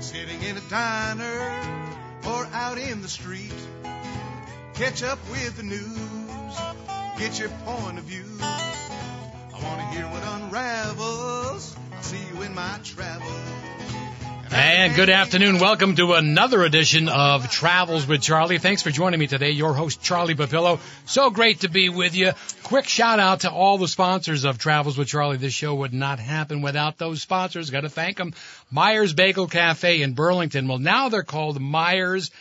sitting in a diner or out in the street. Catch up with the news, get your point of view. I want to hear what unravels. I'll see you in my travels. And good afternoon. Welcome to another edition of Travels with Charlie. Thanks for joining me today. Your host, Charlie Papillo. So great to be with you. Quick shout out to all the sponsors of Travels with Charlie. This show would not happen without those sponsors. Got to thank them. Myers Bagel Cafe in Burlington. Well, now they're called Myers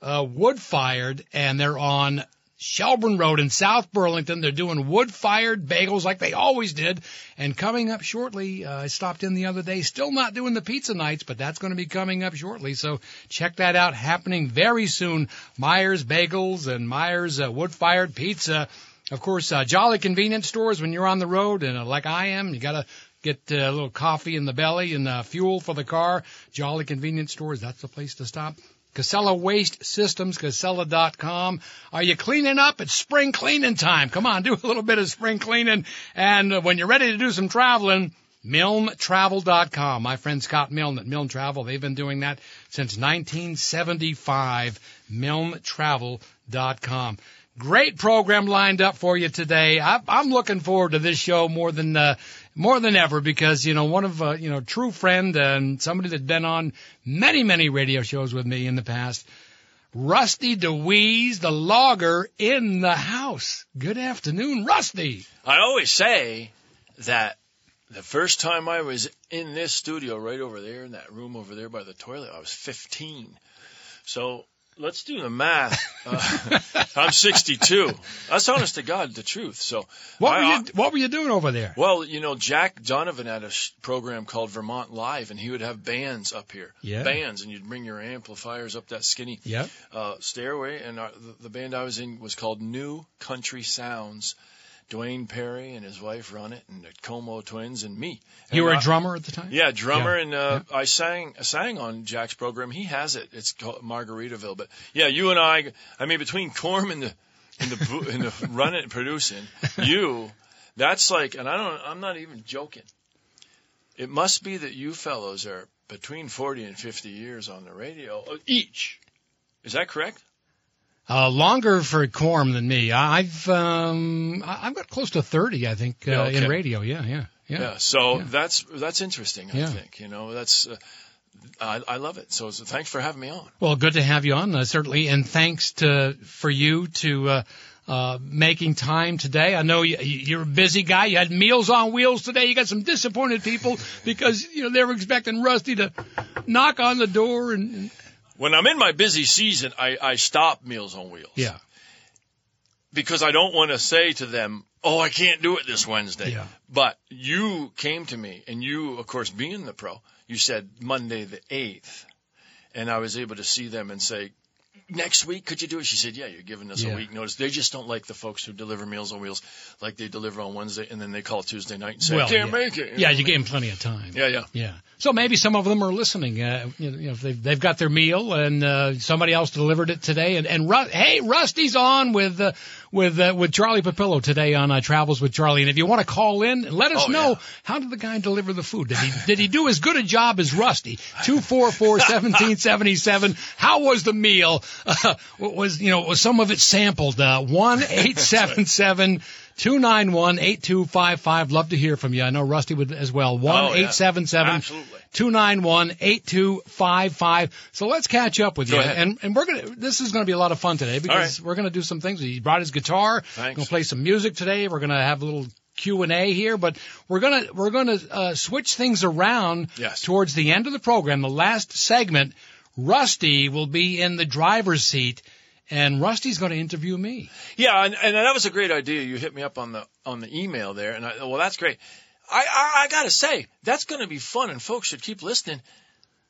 uh, Wood Fired, and they're on Shelburne Road in South Burlington. They're doing wood-fired bagels like they always did. And coming up shortly, uh, I stopped in the other day, still not doing the pizza nights, but that's going to be coming up shortly. So check that out, happening very soon. Myers Bagels and Myers uh, wood-fired pizza. Of course, uh, Jolly Convenience Stores when you're on the road, and uh, like I am, you got to get uh, a little coffee in the belly and uh, fuel for the car. Jolly Convenience Stores, that's the place to stop. Casella Waste Systems, Casella.com. Are you cleaning up? It's spring cleaning time. Come on, do a little bit of spring cleaning. And when you're ready to do some traveling, MilneTravel.com. My friend Scott Milne at Milne Travel, they've been doing that since 1975. MilneTravel.com. Great program lined up for you today. I, I'm looking forward to this show more than uh, more than ever because you know one of uh, you know true friend and somebody that's been on many many radio shows with me in the past. Rusty Dewees, the logger in the house. Good afternoon, Rusty. I always say that the first time I was in this studio right over there in that room over there by the toilet, I was 15. So let's do the math. Uh, I'm 62. That's honest to God, the truth. So what I, were you What were you doing over there? Well, you know, Jack Donovan had a sh- program called Vermont Live, and he would have bands up here. Yeah. Bands, and you'd bring your amplifiers up that skinny yeah. uh, stairway. And our, the, the band I was in was called New Country Sounds. Dwayne Perry and his wife run it, and the Como twins and me. You were and a drummer at the time. Yeah, drummer, Yeah. and uh, I sang I sang on Jack's program. He has it. It's called Margaritaville. But yeah, you and I. I mean, between Corm and the and the and the running and producing, you, that's like, and I don't. I'm not even joking. It must be that you fellows are between 40 and 50 years on the radio uh, each. Is that correct? Uh, longer for Corm than me. I- I've um, I've got close to thirty, I think, uh, Yeah, okay. in radio. Yeah, yeah, yeah. Yeah. so Yeah. that's that's interesting. I think you know that's. Uh, I, I love it. So, so thanks for having me on. Well, good to have you on, uh, certainly, and thanks to for you to uh, uh, making time today. I know you, you're a busy guy. You had meals on wheels today. You got some disappointed people because you know they were expecting Rusty to knock on the door and, and When I'm in my busy season, I, I stop Meals on Wheels. yeah, because I don't want to say to them, "Oh, I can't do it this Wednesday." Yeah. But you came to me, and you, of course, being the pro, you said Monday the eighth, and I was able to see them and say, "Next week, could you do it?" She said, "Yeah, you're giving us Yeah. a week notice." They just don't like the folks who deliver Meals on Wheels, like they deliver on Wednesday, and then they call Tuesday night and say, well, "I can't yeah. make it." Yeah, you gave him plenty of time. Yeah, yeah. Yeah. So maybe some of them are listening. Uh, you know, you know, if they've, they've got their meal and uh, somebody else delivered it today. And, and Ru- hey, Rusty's on with uh, with uh, with Charlie Papillo today on uh, Travels with Charlie. And if you want to call in, let us Oh, know yeah. how did the guy deliver the food? Did he did he do as good a job as Rusty? Two four four seventeen seventy seven. How was the meal? Uh, was you know was some of it sampled? Uh, One eight seven seven. 291-8255. Love to hear from you. I know Rusty would as well. Oh, 1-877 Absolutely. 291-8255. So let's catch up with Go you. ahead. And and we're gonna this is gonna be a lot of fun today because we're gonna do some things. He brought his guitar. Thanks. Gonna play some music today. We're gonna have a little Q and A here, but we're gonna we're gonna uh, switch things around Yes. towards the end of the program. The last segment, Rusty will be in the driver's seat, and Rusty's going to interview me. Yeah, and, and that was a great idea. You hit me up on the on the email there, and I well, that's great. I I, I got to say that's going to be fun, and folks should keep listening.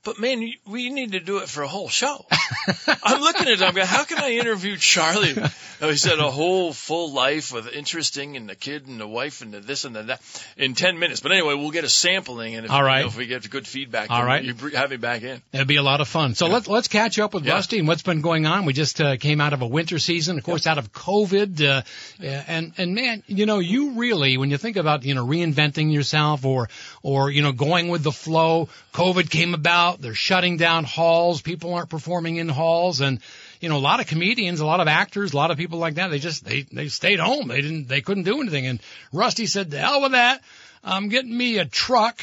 But man, we need to do it for a whole show. I'm looking at it. I'm going, how can I interview Charlie? Oh, he said a whole full life with interesting and the kid and the wife and the this and the that in 10 minutes. But anyway, we'll get a sampling. And if, All right. you know, if we get good feedback, All right. you have me back in. It'd be a lot of fun. So let's let's catch up with Yeah. Rusty and what's been going on. We just uh, came out of a winter season, of course, out of COVID, uh, and and man, you know, you really when you think about you know reinventing yourself or or you know going with the flow. COVID came about. They're shutting down halls. People aren't performing in halls, and you know a lot of comedians, a lot of actors, a lot of people like that. They just they they stayed home. They didn't they couldn't do anything. And Rusty said, "The hell with that. I'm getting me a truck."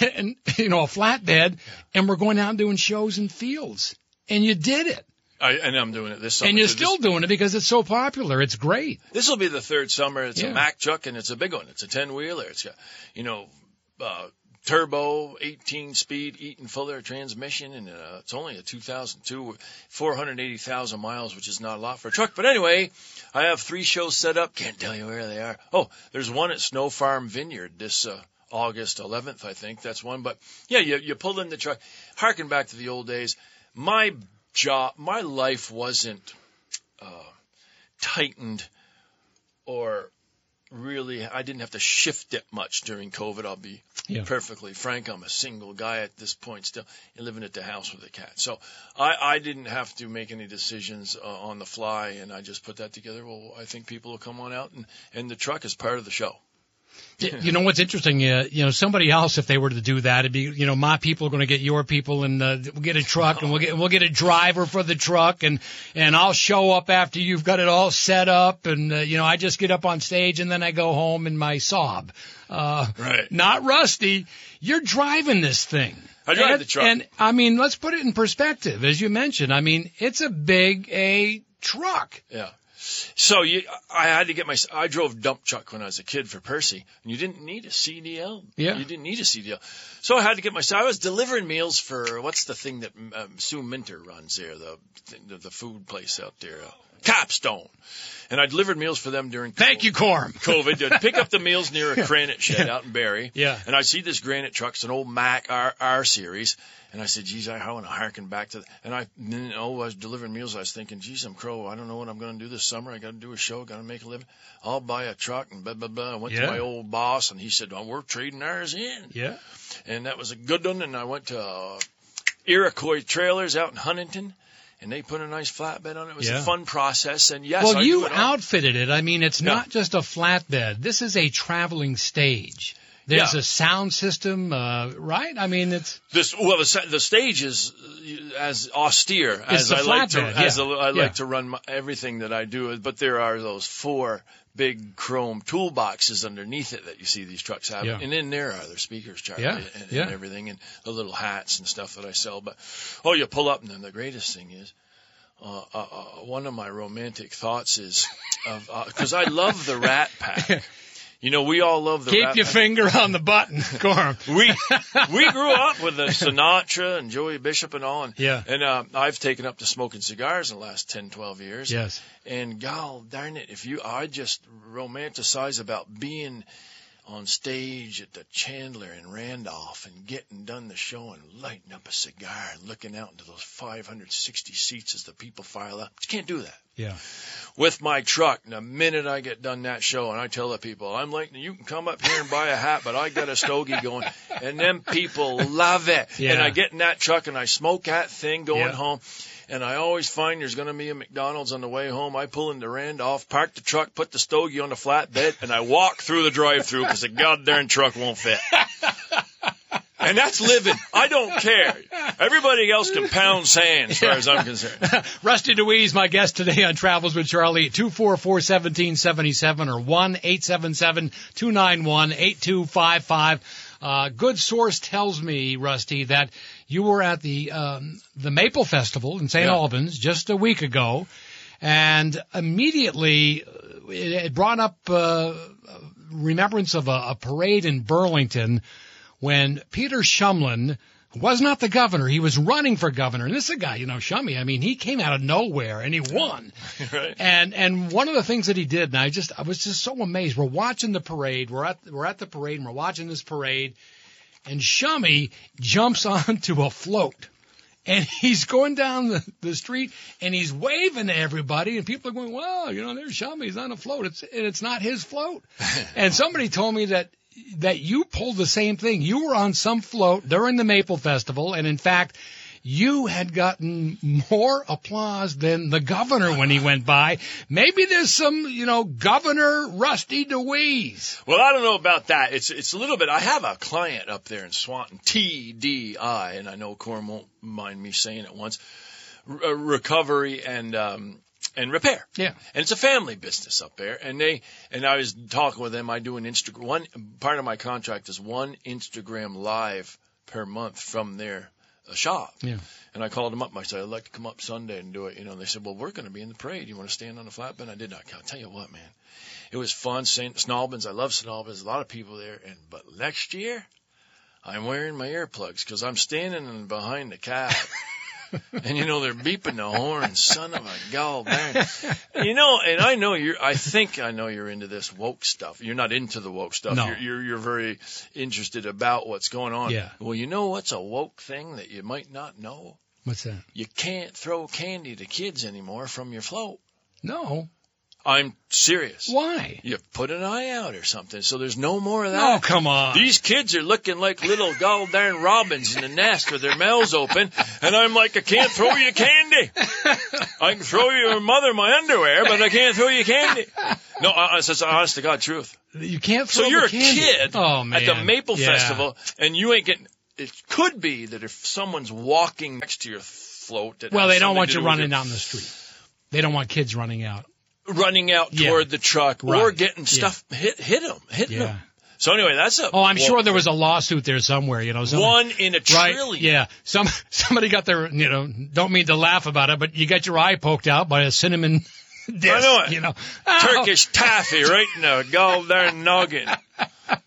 and you know a flatbed, and we're going out and doing shows in fields. And you did it, I, and I'm doing it this summer. and you're still doing it because it's so popular. It's great. This will be the third summer. It's Yeah. a Mack truck and it's a big one. It's a 10 wheeler. It's got, you know, uh, turbo, 18 speed, Eaton Fuller transmission, and uh, it's only a 2002, 480,000 miles, which is not a lot for a truck. But anyway, I have three shows set up. Can't tell you where they are. Oh, there's one at Snow Farm Vineyard this uh, August 11th, I think. That's one. But yeah, you, you pull in the truck. Harken back to the old days. My job, my life wasn't uh, tightened or really I didn't have to shift it much during COVID. I'll be Yeah. perfectly frank. I'm a single guy at this point still and living at the house with a cat. So I, I didn't have to make any decisions uh, on the fly and I just put that together. Well, I think people will come on out and, and the truck is part of the show. You know what's interesting? Uh, you know, somebody else, if they were to do that, it'd be, you know, my people are going to get your people, and uh, we'll get a truck, and we'll get we'll get a driver for the truck, and and I'll show up after you've got it all set up, and uh, you know, I just get up on stage, and then I go home in my Saab. Uh, Right. Not Rusty. You're driving this thing. I drive And- the truck. And I mean, let's put it in perspective. As you mentioned, I mean, it's a big a truck. Yeah. So you, I had to get my. I drove dump truck when I was a kid for Percy, and you didn't need a CDL. Yeah. You didn't need a CDL. So I had to get my. I was delivering meals for what's the thing that um, Sue Minter runs there, the the, the food place out there, Capstone, and I delivered meals for them during. COVID. Thank you, Corm. COVID. I'd pick up the meals near a granite shed out in Barre. Yeah. And I see this granite truck. It's an old Mack R, R series. And I said, geez, I, I want to harken back to, that. and I, you know, I was delivering meals. I was thinking, geez, I'm crow. I don't know what I'm going to do this summer. I got to do a show. Got to make a living. I'll buy a truck and blah, blah, blah. I went Yeah. to my old boss and he said, well, we're trading ours in. Yeah. And that was a good one. And I went to uh, Iroquois Trailers out in Huntington and they put a nice flatbed on it. It was Yeah. a fun process. And yes, well, you it outfitted it. I mean, it's Yeah. not just a flatbed. This is a traveling stage. There's Yeah. a sound system, uh, right? I mean, it's This well, the, the stage is as austere as I like to as yeah. I Yeah. like to run my, everything that I do. But there are those four big chrome toolboxes underneath it that you see these trucks have, Yeah. and in there are their speakers, Charlie, Yeah, and, and yeah. everything, and the little hats and stuff that I sell. But oh, you pull up, and then the greatest thing is. Uh, uh, uh, one of my romantic thoughts is, of because I love the Rat Pack. You know, we all love the keep Rat your finger on the button, Corm. we we grew up with the Sinatra and Joey Bishop and all, and Yeah. and uh, I've taken up to smoking cigars in the last 10, 12 years. Yes. And God darn it, if you, I just romanticize about being on stage at the Chandler and Randolph and getting done the show and lighting up a cigar and looking out into those 560 seats as the people file up. You can't do that Yeah. with my truck. And the minute I get done that show and I tell the people, I'm like, you can come up here and buy a hat, but I got a stogie going. And them people love it. Yeah. And I get in that truck and I smoke that thing going Yeah. home. And I always find there's going to be a McDonald's on the way home. I pull into Randolph, park the truck, put the stogie on the flatbed, and I walk through the drive-through because the goddamn truck won't fit. And that's living. I don't care. Everybody else can pound sand as far as I'm concerned. Rusty Dewees, my guest today on Travels with Charlie, 244-1777 or 1-877-291-8255. Uh, good source tells me, Rusty, that you were at the, um, the Maple Festival in St. Yeah. Albans just a week ago and immediately uh, it, it brought up, uh, remembrance of a, a parade in Burlington when Peter Shumlin was not the governor. He was running for governor. And this is a guy, you know, Shummy, I mean, he came out of nowhere and he won. Right. And and one of the things that he did, and I just I was just so amazed. We're watching the parade. We're at we're at the parade and we're watching this parade. And Shummy jumps onto a float. And he's going down the, the street and he's waving to everybody and people are going, well, you know, there's Shummy, he's on a float. It's, and it's not his float. and somebody told me that, that you pulled the same thing. You were on some float during the Maple Festival and in fact, you had gotten more applause than the governor when he went by. Maybe there's some, you know, Governor Rusty Dewees. Well, I don't know about that. It's it's a little bit. I have a client up there in Swanton, TDI, and I know Corm won't mind me saying it once. R- uh, recovery and um, and repair. Yeah. And it's a family business up there. And they and I was talking with them. I do an Instagram. One part of my contract is one Instagram live per month from their uh, shop. Yeah. And I called them up. I said, I'd like to come up Sunday and do it. You know, and they said, well, we're going to be in the parade. You want to stand on the flatbed? I did not. I'll tell you what, man. It was fun. St. Snowbins. I love Snowbins. A lot of people there. And, but next year, I'm wearing my earplugs because I'm standing in behind the cab. and you know they're beeping the horn, son of a gall darn. You know, and I know you're. I think I know you're into this woke stuff. You're not into the woke stuff. No. You're, you're you're very interested about what's going on. Yeah. Well, you know what's a woke thing that you might not know? What's that? You can't throw candy to kids anymore from your float. No. I'm serious. Why? You put an eye out or something, so there's no more of that. Oh, come on. These kids are looking like little gall darn robins in the nest with their mouths open, and I'm like, I can't throw you candy. I can throw your mother my underwear, but I can't throw you candy. No, I, I, that's honest to God truth. You can't throw candy. So you're a kid oh, at the Maple Yeah. Festival, and you ain't getting. It could be that if someone's walking next to your float, that Well, they don't want you running down the street. They don't want kids running out. Running out Yeah. toward the truck or Right. getting Yeah. stuff hit hit them, hitting Yeah. them. So anyway, that's a Oh, I'm well, sure there was a lawsuit there somewhere. You know, some, one in a Right. Yeah. Some somebody got their you know don't mean to laugh about it, but you got your eye poked out by a cinnamon disc. know it. You know, Oh, Turkish taffy right in the gall darn noggin.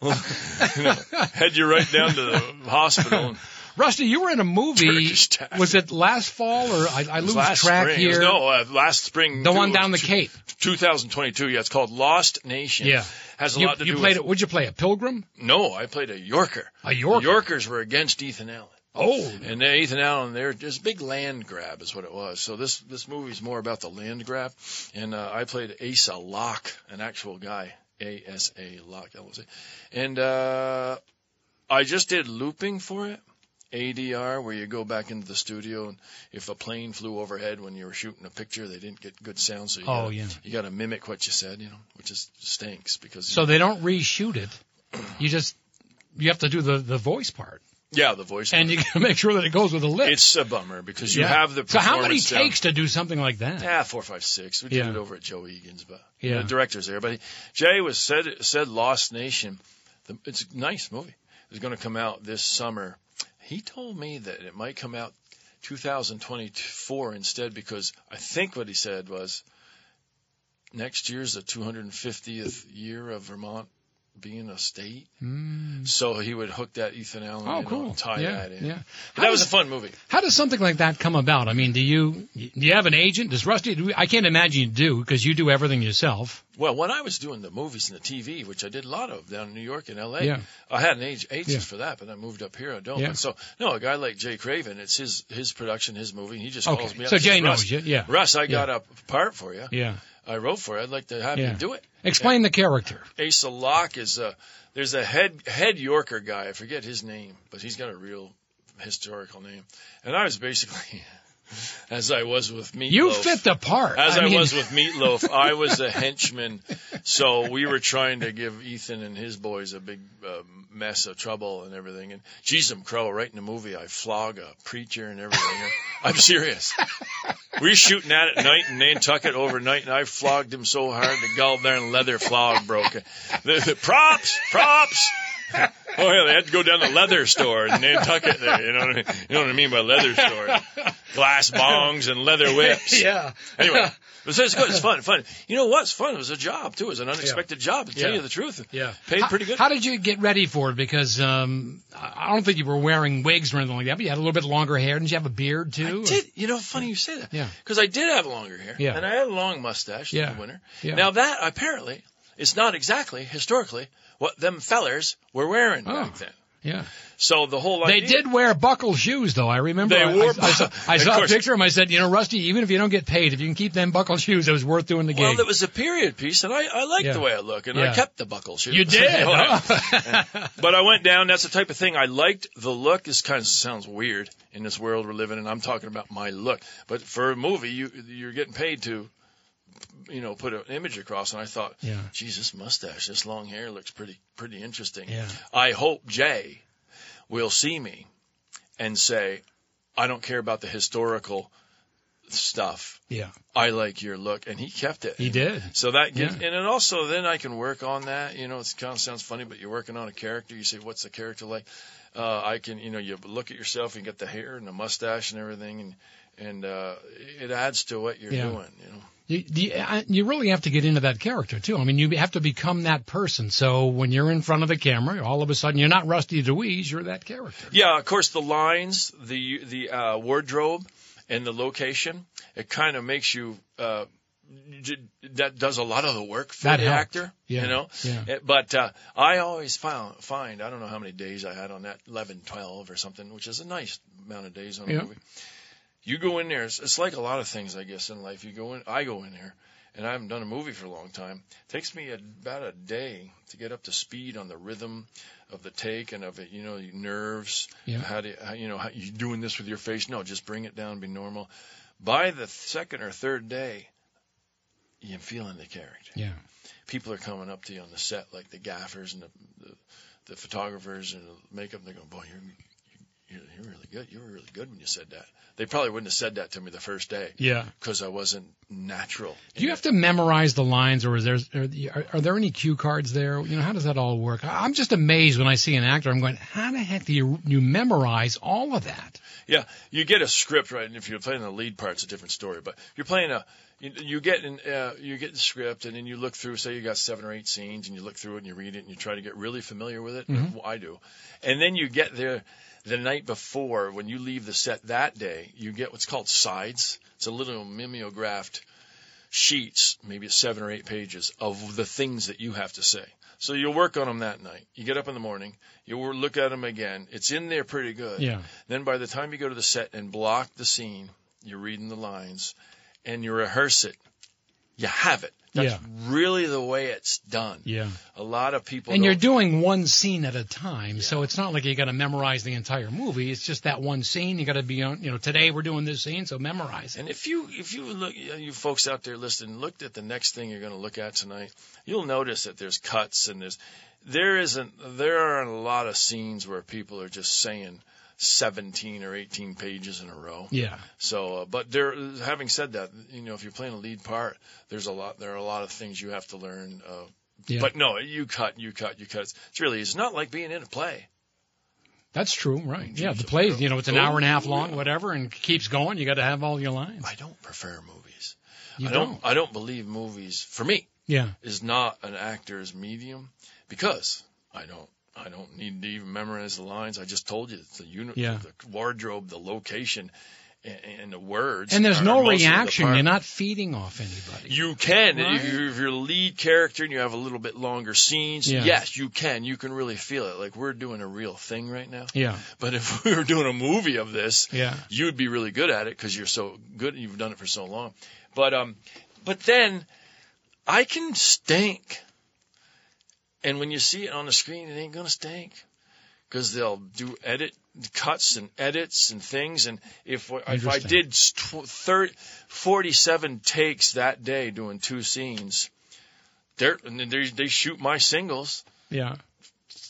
you know, head you right down to the hospital. Rusty, you were in a movie. Was it last fall or I, I lose track spring. Here? no, uh, last spring. the one down the two- Cape. 2022. Yeah, it's called Lost Nation. Yeah. has a You, lot to you do played with. it. Would you play a pilgrim? No, I played a Yorker. A Yorker. Yorkers were against Ethan Allen. Oh, And then Ethan Allen, there, there's a big land grab, is what it was. So this this movie's more about the land grab, and uh, I played Asa Locke, an actual guy, A S A Locke, L O C, and uh, I just did looping for it, ADR, where you go back into the studio, and if a plane flew overhead when you were shooting a picture, they didn't get good sound, so you Oh, gotta, yeah. you got to mimic what you said, you know, which is stinks because so they don't reshoot it. You just you have to do the the voice part, yeah, the voice, and you got to make sure that it goes with the lips. it's a bummer because you Yeah. have the so how many performance down. takes to do something like that? Yeah, four, five, six. We did Yeah. it over at Joe Egan's, but Yeah. the director's there. But he, Jay was said said Lost Nation. The, it's a nice movie. It's going to come out this summer. He told me that it might come out 2024 instead because I think what he said was next year's the 250th year of Vermont being a state. Mm. So he would hook that Ethan Allen Oh, cool. and tie yeah, that in. yeah. That was a fun movie. How does something like that come about? I mean, do you do you have an agent? Does Rusty? Do, I can't imagine you do because you do everything yourself. Well, when I was doing the movies and the TV, which I did a lot of down in New York and L.A., Yeah. I had an age, agent Yeah. for that, but I moved up here. I don't. Yeah. So no, a guy like Jay Craven, it's his his production, his movie. He just Okay. calls me up. So and says, Jay knows you. Yeah. Russ, I got a part for you. Yeah. I wrote for it. I'd like to have Yeah. you do it. Explain the character. Asa Locke is a there's a head head Yorker guy. I forget his name, but he's got a real historical name. And I was basically, as I was with Meatloaf. You fit the part. As I, mean, was with Meatloaf, I was a henchman. So we were trying to give Ethan and his boys a big uh, mess of trouble and everything. And Jesus Crow, right in the movie, I flog a preacher and everything. I'm serious. We were shooting at it at night in Nantucket overnight, and I flogged him so hard the gall darn leather flog broke. The, the props, props. Oh yeah, they had to go down to the leather store in Nantucket. There, you know what I mean? You know what I mean by leather store? Glass bongs and leather whips. yeah. Anyway, but it's good. It's fun. Fun. You know what's fun? It was a job too. It was an unexpected job. To tell Yeah. you the truth, Yeah. paid How- pretty good. How did you get ready for it? Because um, I don't think you were wearing wigs or anything like that, but you had a little bit longer hair. Didn't you have a beard too? I did. You know, funny you say that. Yeah. Because I did have longer hair. Yeah. And I had a long mustache Yeah. in the winter. Yeah. Now that apparently is not exactly historically what them fellers were wearing Oh. back then. Yeah. So the whole They did wear buckle shoes, though. I remember. They I- wore I, I saw, I saw a picture of them. I said, you know, Rusty, even if you don't get paid, if you can keep them buckle shoes, it was worth doing the game. Well, it was a period piece, and I, I liked Yeah. the way I looked, and Yeah. I kept the buckle shoes. you did. Oh? But I went down. That's the type of thing I liked. The look. This kind of sounds weird in this world we're living in. I'm talking about my look. But for a movie, you you're getting paid to, you know, put an image across. And I thought, Yeah. this mustache, this long hair looks pretty pretty interesting. Yeah. I hope Jay will see me and say, I don't care about the historical stuff. yeah. I like your look, and he kept it. He did. So that gives, Yeah. and it also then I can work on that. You know, it kind of sounds funny, but you're working on a character. You say, what's the character like? Uh, I can, you know, you look at yourself and get the hair and the mustache and everything, and and uh, it adds to what you're Yeah. doing. You know. You, you, you really have to get into that character too. I mean, you have to become that person. So when you're in front of the camera, all of a sudden you're not Rusty Dewees, you're that character. Yeah, of course, the lines, the the uh, wardrobe, and the location, it kind of makes you. Uh, j- that does a lot of the work for That the helped. actor, Yeah, you know. yeah. Eh, But uh, I always found find I don't know how many days I had on that 11, 12 or something, which is a nice amount of days on a Yeah. movie. You go in there. It's, it's like a lot of things, I guess, in life. You go in. I go in there, and I haven't done a movie for a long time. It takes me a, about a day to get up to speed on the rhythm of the take and of it. You know, your nerves. Yeah. How do you, how, you know how you doing this with your face? No, just bring it down. Be normal. By the second or third day, you're feeling the character Yeah. people are coming up to you on the set, like the gaffers and the the, the photographers and the makeup. And they're going, "Boy, you're, you're you're really good. You were really good when you said that." They probably wouldn't have said that to me the first day Yeah. because I wasn't natural. Do you have to memorize the lines, or is there are, are, there any cue cards there? You know, how does that all work? I'm just amazed when I see an actor. I'm going, how the heck do you you memorize all of that? Yeah, you get a script right, and if you're playing the lead part, it's a different story. But you're playing a, you, you get in, uh, you get the script, and then you look through. Say you got seven or eight scenes, and you look through it, and you read it, and you try to get really familiar with it. Mm-hmm. I do, and then you get there the night before when you leave the set that day. You get what's called sides. It's a little mimeographed sheets, maybe it's seven or eight pages of the things that you have to say. So you'll work on them that night. You get up in the morning, you'll look at them again. It's in there pretty good. Yeah. Then by the time you go to the set and block the scene, you're reading the lines and you rehearse it. You have it. That's Yeah. really the way it's done. Yeah. A lot of people And you're doing one scene at a time, so it's not like you got to memorize the entire movie. It's just that one scene. You got to be on. You know, today we're doing this scene, so memorize it. And if you if you look you folks out there listening, looked at the next thing you're going to look at tonight, you'll notice that there's cuts and there's there isn't there are a lot of scenes where people are just saying 17 or 18 pages in a row. Yeah. So, uh, but there, having said that, you know, if you're playing a lead part, there's a lot, there are a lot of things you have to learn. Uh, Yeah. But no, you cut, you cut, you cut. It's, it's really, it's not like being in a play. That's true, right? Yeah, the play, you know, it's an hour and a half long, whatever, and keeps going. You got to have all your lines. I don't prefer movies. You I don't, don't. I don't believe movies, for me, Yeah. is not an actor's medium because I don't, I don't need to even memorize the lines. I just told you it's the unit, Yeah. the wardrobe, the location, and, and the words. And there's no most the reaction. You're not feeding off anybody. You can Right. if you're, if you're a lead character and you have a little bit longer scenes. Yeah. Yes, you can. You can really feel it. Like we're doing a real thing right now. Yeah. But if we were doing a movie of this, Yeah. you'd be really good at it because you're so good and you've done it for so long. But um, but then I can stink, and when you see it on the screen, it ain't gonna stink because they'll do edit cuts and edits and things. And if if I did tw- 30, 47 takes that day doing two scenes, they're, they they shoot my singles. Yeah.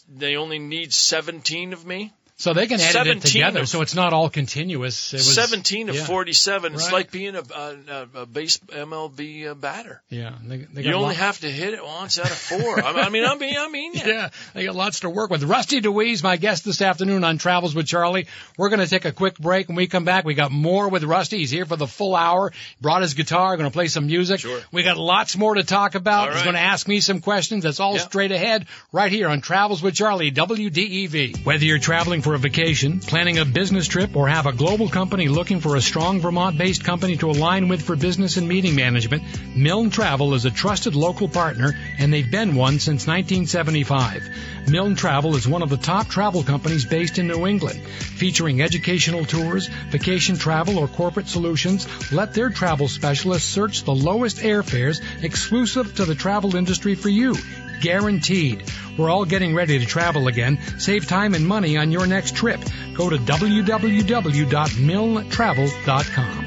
They only need 17 of me. So they can edit it together, of- so it's not all continuous. It was, 17 of yeah. 47. It's Right. like being a, a, a- a base MLB uh, batter. Yeah. They, they You only lot- have to hit it once out of four. I I mean, I mean, I mean, yeah. Yeah, they got lots to work with. Rusty Dewees, my guest this afternoon on Travels with Charlie. We're going to take a quick break. When we come back, we got more with Rusty. He's here for the full hour. Brought his guitar. Going to play some music. Sure. We got lots more to talk about. All He's going to ask me some questions. That's all Yeah. straight ahead right here on Travels with Charlie, WDEV. Whether you're traveling for for a vacation, planning a business trip, or have a global company looking for a strong Vermont-based company to align with for business and meeting management, Milne Travel is a trusted local partner and they've been one since 1975. Milne Travel is one of the top travel companies based in New England, featuring educational tours, vacation travel, or corporate solutions. Let their travel specialists search the lowest airfares exclusive to the travel industry for you guaranteed. We're all getting ready to travel again. Save time and money on your next trip. Go to www.milnetravel.com.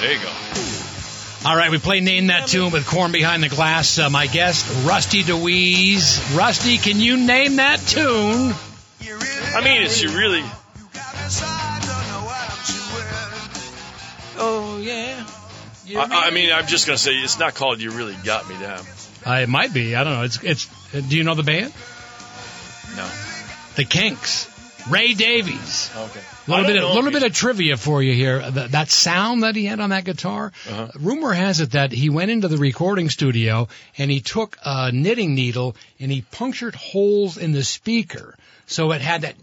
There you go. All right, we play Name That Tune with Corm Behind the Glass. Uh, my guest, Rusty Dewees. Rusty, can you name that tune? I mean, it's you really. I, I mean, I'm just gonna say it's not called "You Really Got Me Down." Uh, it might be. I don't know. It's it's. uh, Do you know the band? No. The Kinks. Ray Davies. Okay. A little bit, a little bit of trivia for you here. That, that sound that he had on that guitar. Uh-huh. Rumor has it that he went into the recording studio and he took a knitting needle and he punctured holes in the speaker, so it had that.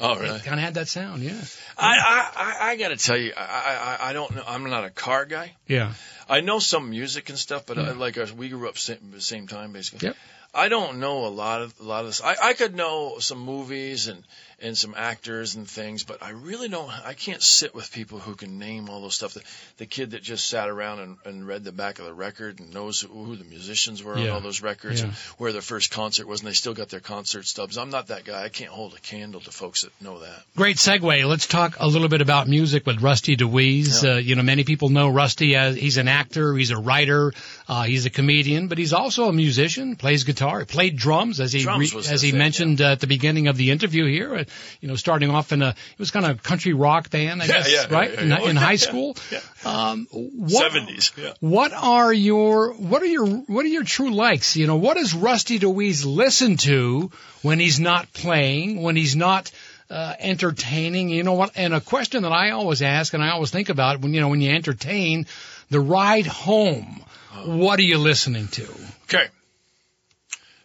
Oh, really? Kind of had that sound. Yeah. I, I, I, I gotta tell you, I, I, I don't know. I'm not a car guy. Yeah. I know some music and stuff, but I, like us, we grew up same, the same time basically. Yep. I don't know a lot of a lot of this. I, I could know some movies and and some actors and things, but I really don't. I can't sit with people who can name all those stuff. The, the kid that just sat around and, and read the back of the record and knows who, who the musicians were on all those records Yeah. and where their first concert was, and they still got their concert stubs. I'm not that guy. I can't hold a candle to folks that know that. Great segue. Let's talk a little bit about music with Rusty Dewees. Yeah. Uh, you know, many people know Rusty as he's an actor, he's a writer, uh, he's a comedian, but he's also a musician. Plays guitar, played drums as he Drums was as he thing, mentioned uh, at the beginning of the interview here. You know, starting off in a it was kind of country rock band, I Yeah, guess, yeah, right? yeah, in, in high school. Um, what, 70s, yeah. What are your what are your what are your true likes? You know, what does Rusty Dewees listen to when he's not playing, when he's not uh, entertaining? You know what? And a question that I always ask, and I always think about when you know when you entertain, the ride home. What are you listening to? Okay.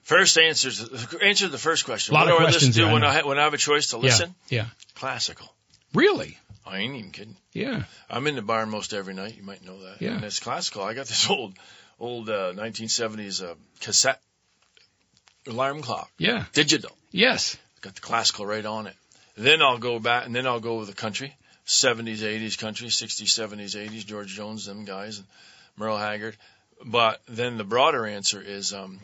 First answers answer the first question. A Lot what of do I questions listen to when. I when I have a choice to listen? Yeah, yeah, Classical. really, I ain't even kidding. yeah, I'm in the bar most every night. You might know that. Yeah. And it's classical. I got this old, old uh, 1970s uh, cassette alarm clock, yeah, digital. yes, Got the classical right on it. Then I'll go back, and then I'll go with the country, 70s, 80s country, 60s, 70s, 80s, George Jones, them guys, and Merle Haggard. But then the broader answer is, um,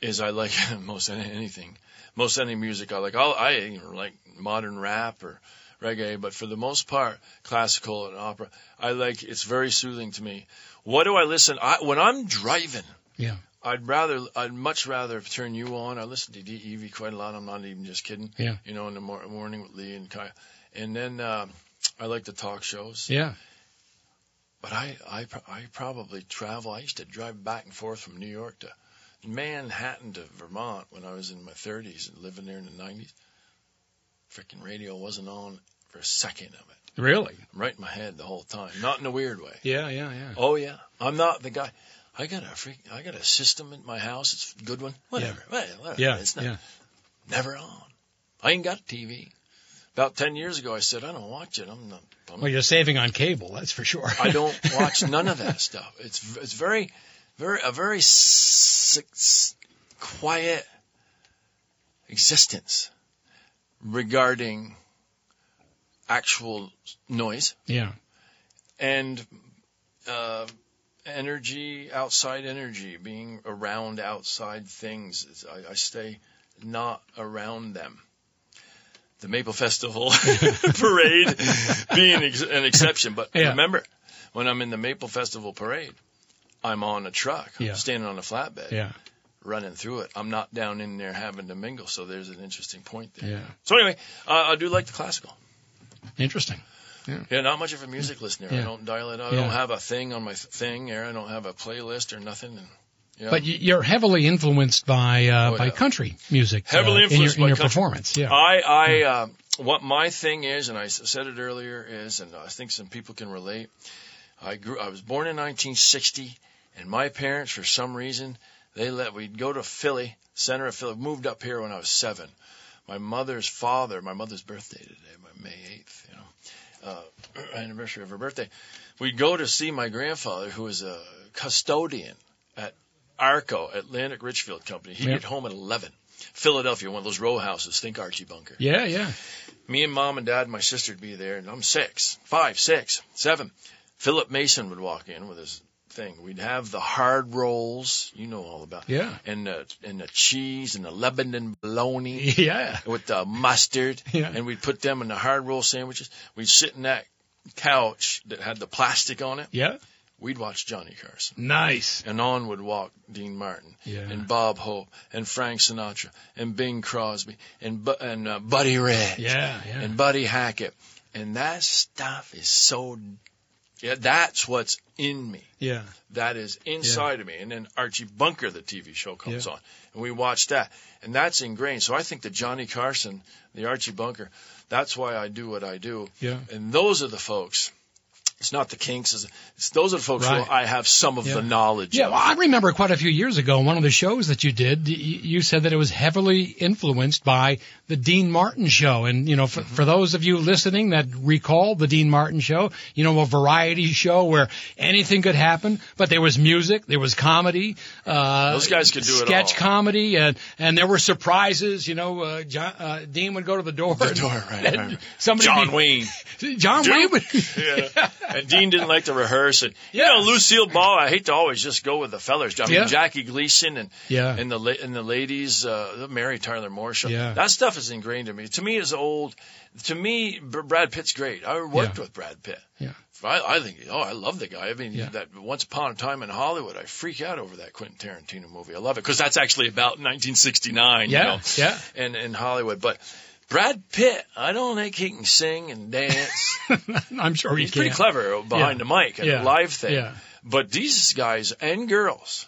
is I like most any, anything, most any music I like. I'll, I even like modern rap or reggae, but for the most part, classical and opera. I like. It's very soothing to me. What do I listen? I, when I'm driving, yeah, I'd rather, I'd much rather turn you on. I listen to DEV quite a lot. I'm not even just kidding. Yeah. You know, in the mor- morning with Lee and Kyle. And then, uh, I like the talk shows. yeah, But I, I, I probably travel. I used to drive back and forth from New York to Manhattan to Vermont when I was in my 30s and living there in the 90s. Freaking radio wasn't on for a second of it. really, I'm right in my head the whole time. Not in a weird way. yeah, yeah, yeah. Oh yeah, I'm not the guy. I got a freak. I got a system in my house. It's a good one. Whatever. Well, whatever. Yeah, It's not, yeah. never on. I ain't got a TV. About ten years ago, I said I don't watch it. I'm not. I'm, Well, you're saving on cable, that's for sure. I don't watch none of that stuff. It's it's very, very a very s- quiet existence regarding actual noise yeah, and uh, energy, outside energy, being around outside things. I, I stay not around them. The Maple Festival parade being ex- an exception, but Yeah. remember, when I'm in the Maple Festival parade, I'm on a truck, Yeah. standing on a flatbed, yeah, running through it. I'm not down in there having to mingle, so there's an interesting point there. yeah. So anyway, uh, I do like the classical. Interesting. Yeah, not much of a music listener. I don't dial it. I Yeah. don't have a thing on my th- thing there. I don't have a playlist or nothing. And, know, But you're heavily influenced by uh, Oh, by yeah. country music. Heavily uh, influenced in your, by in your performance. Yeah. I, I, uh, what my thing is, and I said it earlier, is, and I think some people can relate. I grew. I was born in 1960, And my parents, for some reason, they let we'd go to Philly, center of Philly. Moved up here when I was seven. My mother's father, my mother's birthday today, my May 8th, you know, uh, anniversary of her birthday. We'd go to see my grandfather, who was a custodian at Arco, Atlantic Richfield Company. He'd Yep. get home at 11. Philadelphia, one of those row houses. Think Archie Bunker. Yeah, yeah. Me and mom and dad and my sister would be there, and I'm six, five, six, seven. Philip Mason would walk in with his thing. We'd have the hard rolls, you know all about, Yeah. and the and the cheese and the Lebanon bologna Yeah. with the mustard, Yeah. and we'd put them in the hard roll sandwiches. We'd sit in that couch that had the plastic on it. Yeah. We'd watch Johnny Carson, Nice. and on would walk Dean Martin, Yeah. and Bob Hope, and Frank Sinatra, and Bing Crosby, and Bu- and uh, Buddy Rich, Yeah, yeah. and Buddy Hackett, and that stuff is so. Yeah, that's what's in me. yeah. That is inside of me. And then Archie Bunker, the TV show, comes on, and we watch that, and that's ingrained. So I think that Johnny Carson, the Archie Bunker, that's why I do what I do. Yeah. And those are the folks. It's not the Kinks. It's, it's those are the folks Right. who I have some of Yeah. the knowledge. Yeah, of. well, I remember quite a few years ago, one of the shows that you did, you said that it was heavily influenced by the Dean Martin show. And, you know, for, Mm-hmm. for those of you listening that recall the Dean Martin show, you know, a variety show where anything could happen, but there was music, there was comedy, uh, Those guys could do it sketch comedy, and, and there were surprises, you know, uh, John, uh, Dean would go to the door. The door, right, and right. Somebody John be- Wayne. John Wayne would, yeah. And Dean didn't like to rehearse And You know, Lucille Ball. I hate to always just go with the fellers. I mean, Yeah. Jackie Gleason and Yeah. and the and the ladies, uh, Mary Tyler Moore show. Yeah. That stuff is ingrained in me. To me, is old. To me, Brad Pitt's great. I worked Yeah. with Brad Pitt. Yeah. I, I think, oh, I love the guy. I mean, Yeah. that Once Upon a Time in Hollywood, I freak out over that Quentin Tarantino movie. I love it because that's actually about 1969. Yeah, you know, yeah. And in Hollywood, but. Brad Pitt, I don't think he can sing and dance. I'm sure he He's can. pretty clever behind Yeah. the mic and Yeah. the live thing. Yeah. But these guys and girls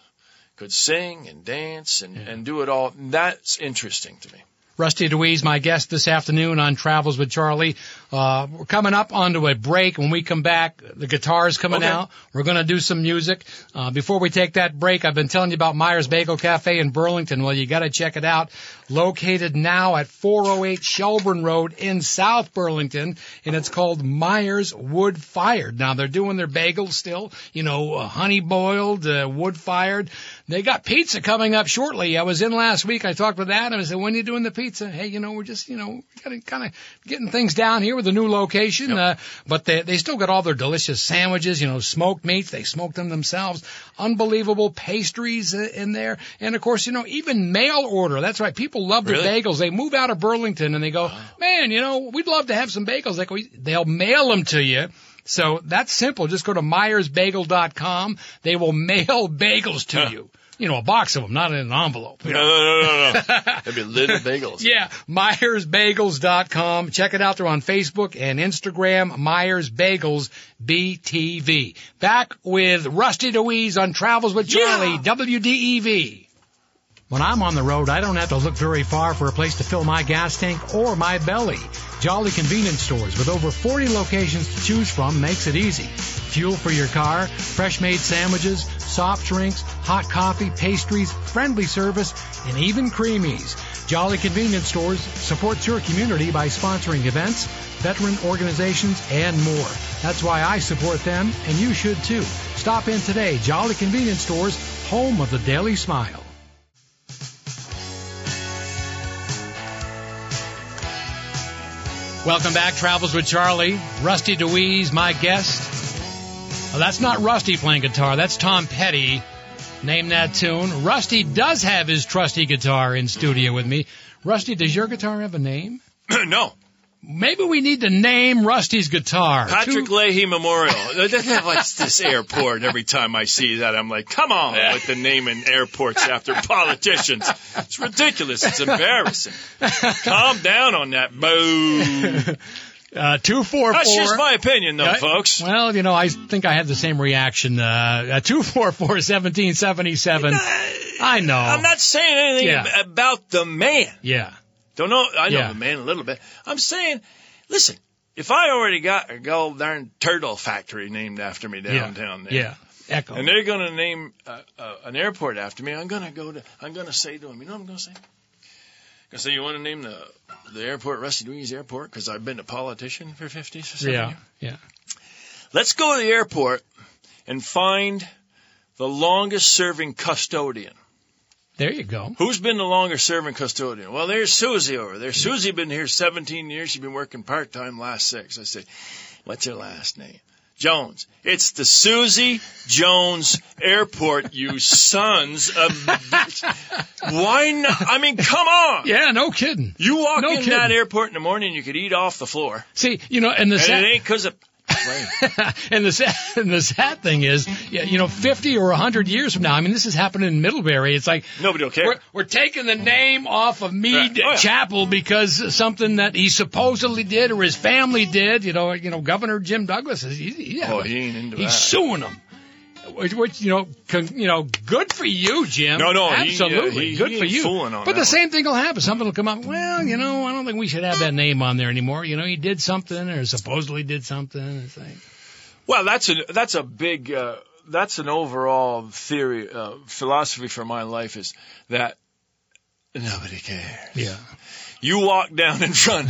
could sing and dance and, and do it all. That's interesting to me. Rusty Dewees, my guest this afternoon on Travels with Charlie. Uh, we're coming up onto a break. When we come back, the guitar's coming Okay. out. We're going to do some music. Uh, before we take that break, I've been telling you about Myers Bagel Cafe in Burlington. Well, you got to check it out. Located now at 408 Shelburne Road in South Burlington, and it's called Myers Wood Fired. Now they're doing their bagels still, you know, uh, honey boiled, uh, wood fired. They got pizza coming up shortly. I was in last week. I talked with Adam. I said, "When are you doing the pizza?" Hey, you know, we're just, you know, kind of getting things down here with the new location. Uh, but they they still got all their delicious sandwiches. You know, smoked meats. They smoke them themselves. Unbelievable pastries uh, in there, and of course, you know, even mail order. That's right. People love their Really? bagels. They move out of Burlington and they go, "Man, you know, we'd love to have some bagels." They go, they'll mail them to you. So that's simple. Just go to MyersBagel.com. They will mail bagels to you. You know, a box of them, not in an envelope. No, no, no, no, no. That'd be little bagels. Yeah, MyersBagels.com. Check it out. They're on Facebook and Instagram, Myers Bagels BTV. Back with Rusty Dewees on Travels with Charlie, WDEV. When I'm on the road, I don't have to look very far for a place to fill my gas tank or my belly. Jolly Convenience Stores with over 40 locations to choose from makes it easy. Fuel for your car, fresh made sandwiches, soft drinks, hot coffee, pastries, friendly service, and even creamies. Jolly Convenience Stores supports your community by sponsoring events, veteran organizations, and more. That's why I support them, and you should too. Stop in today. Jolly Convenience Stores, home of the Daily Smile. Welcome back, Travels with Charlie. Rusty Dewees, my guest. Well, that's not Rusty playing guitar. That's Tom Petty. Name that tune. Rusty does have his trusty guitar in studio with me. Rusty, does your guitar have a name? no. Maybe we need to name Rusty's guitar. Patrick Two- Leahy Memorial. That's like this airport. Every time I see that, I'm like, come on, with the naming airports after politicians. It's ridiculous. It's embarrassing. Calm down on that. Boo. uh, two four That's four. just my opinion, though, Yeah, folks. Well, you know, I think I had the same reaction. Uh, two four four seventeen seventy seven. I know. I'm not saying anything Yeah. ab- about the man. Yeah. Don't know. I know Yeah. the man a little bit. I'm saying, listen, if I already got a gold darn turtle factory named after me downtown there, Yeah. Echo. and they're going to name uh, uh, an airport after me. I'm going to go to. I'm going to say to them, you know what I'm going to say? I say, you want to name the the airport Rusty Dewees Airport because I've been a politician for 50 or 70 yeah, years. yeah. Let's go to the airport and find the longest serving custodian. There you go. Who's been the longest serving custodian? Well, there's Susie over there. Susie been here 17 years. She's been working part time last six. I said, what's her last name? Jones. It's the Susie Jones Airport, you sons of bitch. Why not? I mean, come on. Yeah, no kidding. You walk No in kidding. that airport in the morning, you could eat off the floor. See, you know, and the And sad, it ain't because of. Right. and the sad, and the sad thing is, yeah, you know, 50 or 100 years from now, I mean, this is happening in Middlebury. It's like Nobody will care. we're, we're taking the name off of Mead Right. Oh, yeah. Chapel because something that he supposedly did or his family did. You know, you know, Governor Jim Douglas is he, he, Oh, he ain't into he's that. suing them. Which, which you know, con, you know, good for you, Jim. No, no, he, uh, absolutely, he- good he for you. but the same thing will happen. Something will come up. Well, you know, I don't think we should have that name on there anymore. You know, he did something or supposedly did something. It's like, Well, that's a that's a big uh, that's an overall theory uh, philosophy for my life is that nobody cares. yeah, You walk down in front.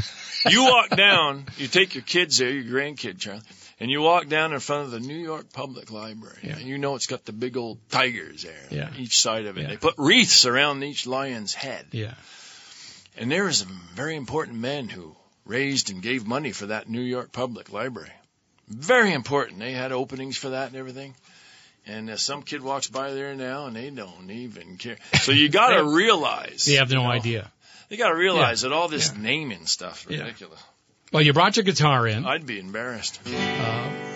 You walk down. You take your kids there, your grandkid, Charlie, and you walk down in front of the New York Public Library. Yeah. And you know it's got the big old tigers there, Yeah. on each side of it. Yeah. They put wreaths around each lion's head. yeah, And there was some very important men who raised and gave money for that New York Public Library. Very important. They had openings for that and everything. And uh, some kid walks by there now and they don't even care. So you got to realize. they have no you know, idea. They got to realize that all this naming stuff ridiculous. Well, you brought your guitar in. I'd be embarrassed. Uh,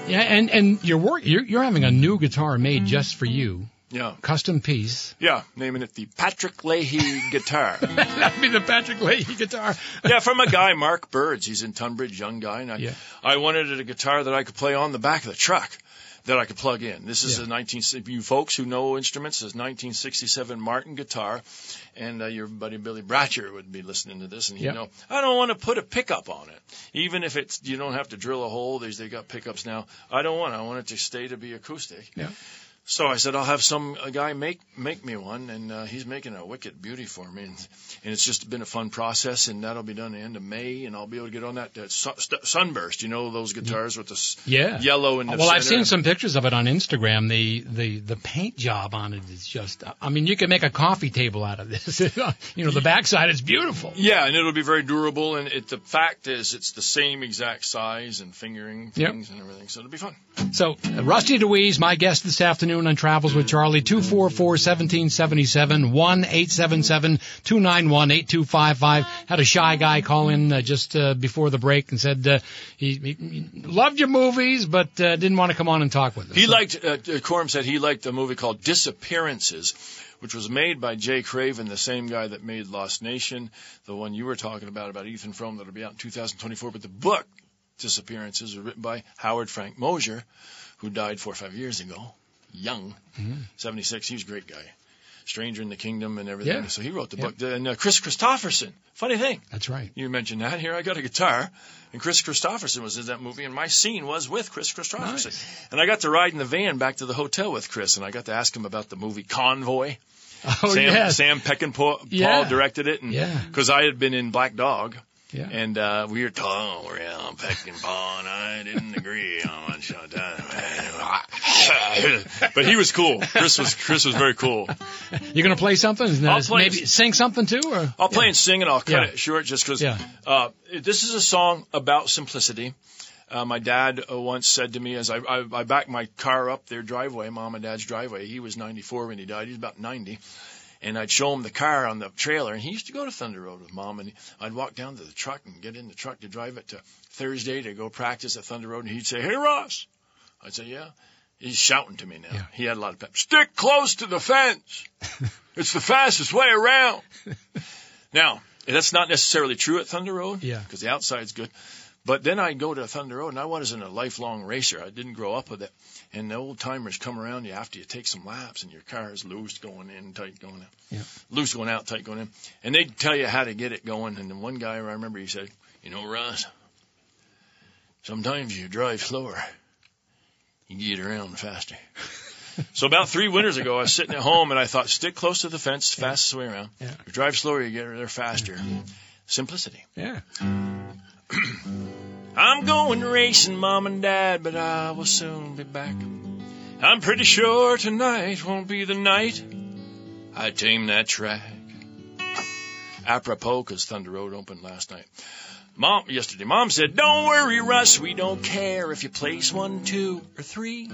yeah, and and you're work you're, you're having a new guitar made just for you, Yeah. custom piece. Yeah. Naming it the Patrick Leahy guitar. That'd be the Patrick Leahy guitar. yeah, from a guy, Mark Birds. He's in Tunbridge, young guy. And I, Yeah. I wanted a guitar that I could play on the back of the truck that I could plug in. This is Yeah. a 19, you folks who know instruments, this is 1967 Martin guitar. And uh, your buddy Billy Bratcher would be listening to this and he'd Yep. know, I don't want to put a pickup on it. Even if it's, you don't have to drill a hole. There's, they got pickups now. I don't want it. I want it to stay to be acoustic. Yeah. So I said, I'll have some a guy make make me one, and uh, he's making a wicked beauty for me, and, and it's just been a fun process, and that'll be done the end of May, and I'll be able to get on that st- sunburst. You know those guitars with the Yeah. yellow and the Well, I've seen some pictures of it on Instagram. The the the paint job on it is just. I mean, you can make a coffee table out of this. you know, the backside is beautiful. Yeah, and it'll be very durable, and it, the fact is, it's the same exact size and fingering Yep. things and everything, so it'll be fun. So, uh, Rusty Dewees, my guest this afternoon on Travels with Charlie, 244-1777, 1-877-291-8255. Had a shy guy call in uh, just uh, before the break and said uh, he, he, he loved your movies, but uh, didn't want to come on and talk with us. He liked, uh, uh, Corm said he liked a movie called Disappearances, which was made by Jay Craven, the same guy that made Lost Nation, the one you were talking about, about Ethan Frome, that'll be out in 2024. But the book, Disappearances, was written by Howard Frank Mosher, who died four or five years ago, young, Mm-hmm. 76. He was a great guy. Stranger in the Kingdom and everything. Yeah. So he wrote the Yeah. book. And uh, Kris Kristofferson, funny thing, That's right. you mentioned that. Here I got a guitar, and Kris Kristofferson was in that movie, and my scene was with Kris Kristofferson. Nice. And I got to ride in the van back to the hotel with Kris, and I got to ask him about the movie Convoy. Oh, Sam, yes. Sam Peckinpah Yeah. Directed it, and Yeah. because I had been in Black Dog. Yeah. And uh, we were talking around Peckinpah, and I didn't agree on much but he was cool. Kris was Kris was very cool. You're going to play something? I'll play- maybe sing something too? Or I'll play and sing, and I'll cut Yeah. it short just because Yeah. uh, this is a song about simplicity. Uh, my dad uh, once said to me as I, I, I backed my car up their driveway, mom and dad's driveway. He was 94 when he died. He's about 90. And I'd show him the car on the trailer, and he used to go to Thunder Road with mom. And I'd walk down to the truck and get in the truck to drive it to Thursday to go practice at Thunder Road. And he'd say, "Hey Ross," I'd say, "Yeah." He's shouting to me now. Yeah. He had a lot of pep. Stick close to the fence. it's the fastest way around. Now, that's not necessarily true at Thunder Road. Yeah. Because the outside's good. But then I'd go to Thunder Road, and I wasn't a lifelong racer. I didn't grow up with it. And the old timers come around you after you take some laps, and your car is loose going in, tight going out. Yeah. Loose going out, tight going in. And they'd tell you how to get it going. And then one guy, I remember, he said, "You know, Russ, sometimes you drive slower, you get around faster." So about three winters ago, I was sitting at home and I thought, stick close to the fence, fastest way around. Yeah. You drive slower, you get there faster. Mm-hmm. Simplicity. Yeah. I'm going racing, mom and dad, but I will soon be back. I'm pretty sure tonight won't be the night I tame that track. Apropos, because Thunder Road opened last night. Mom, yesterday, Mom said, Don't worry, Russ, we don't care if you place one, two, or three.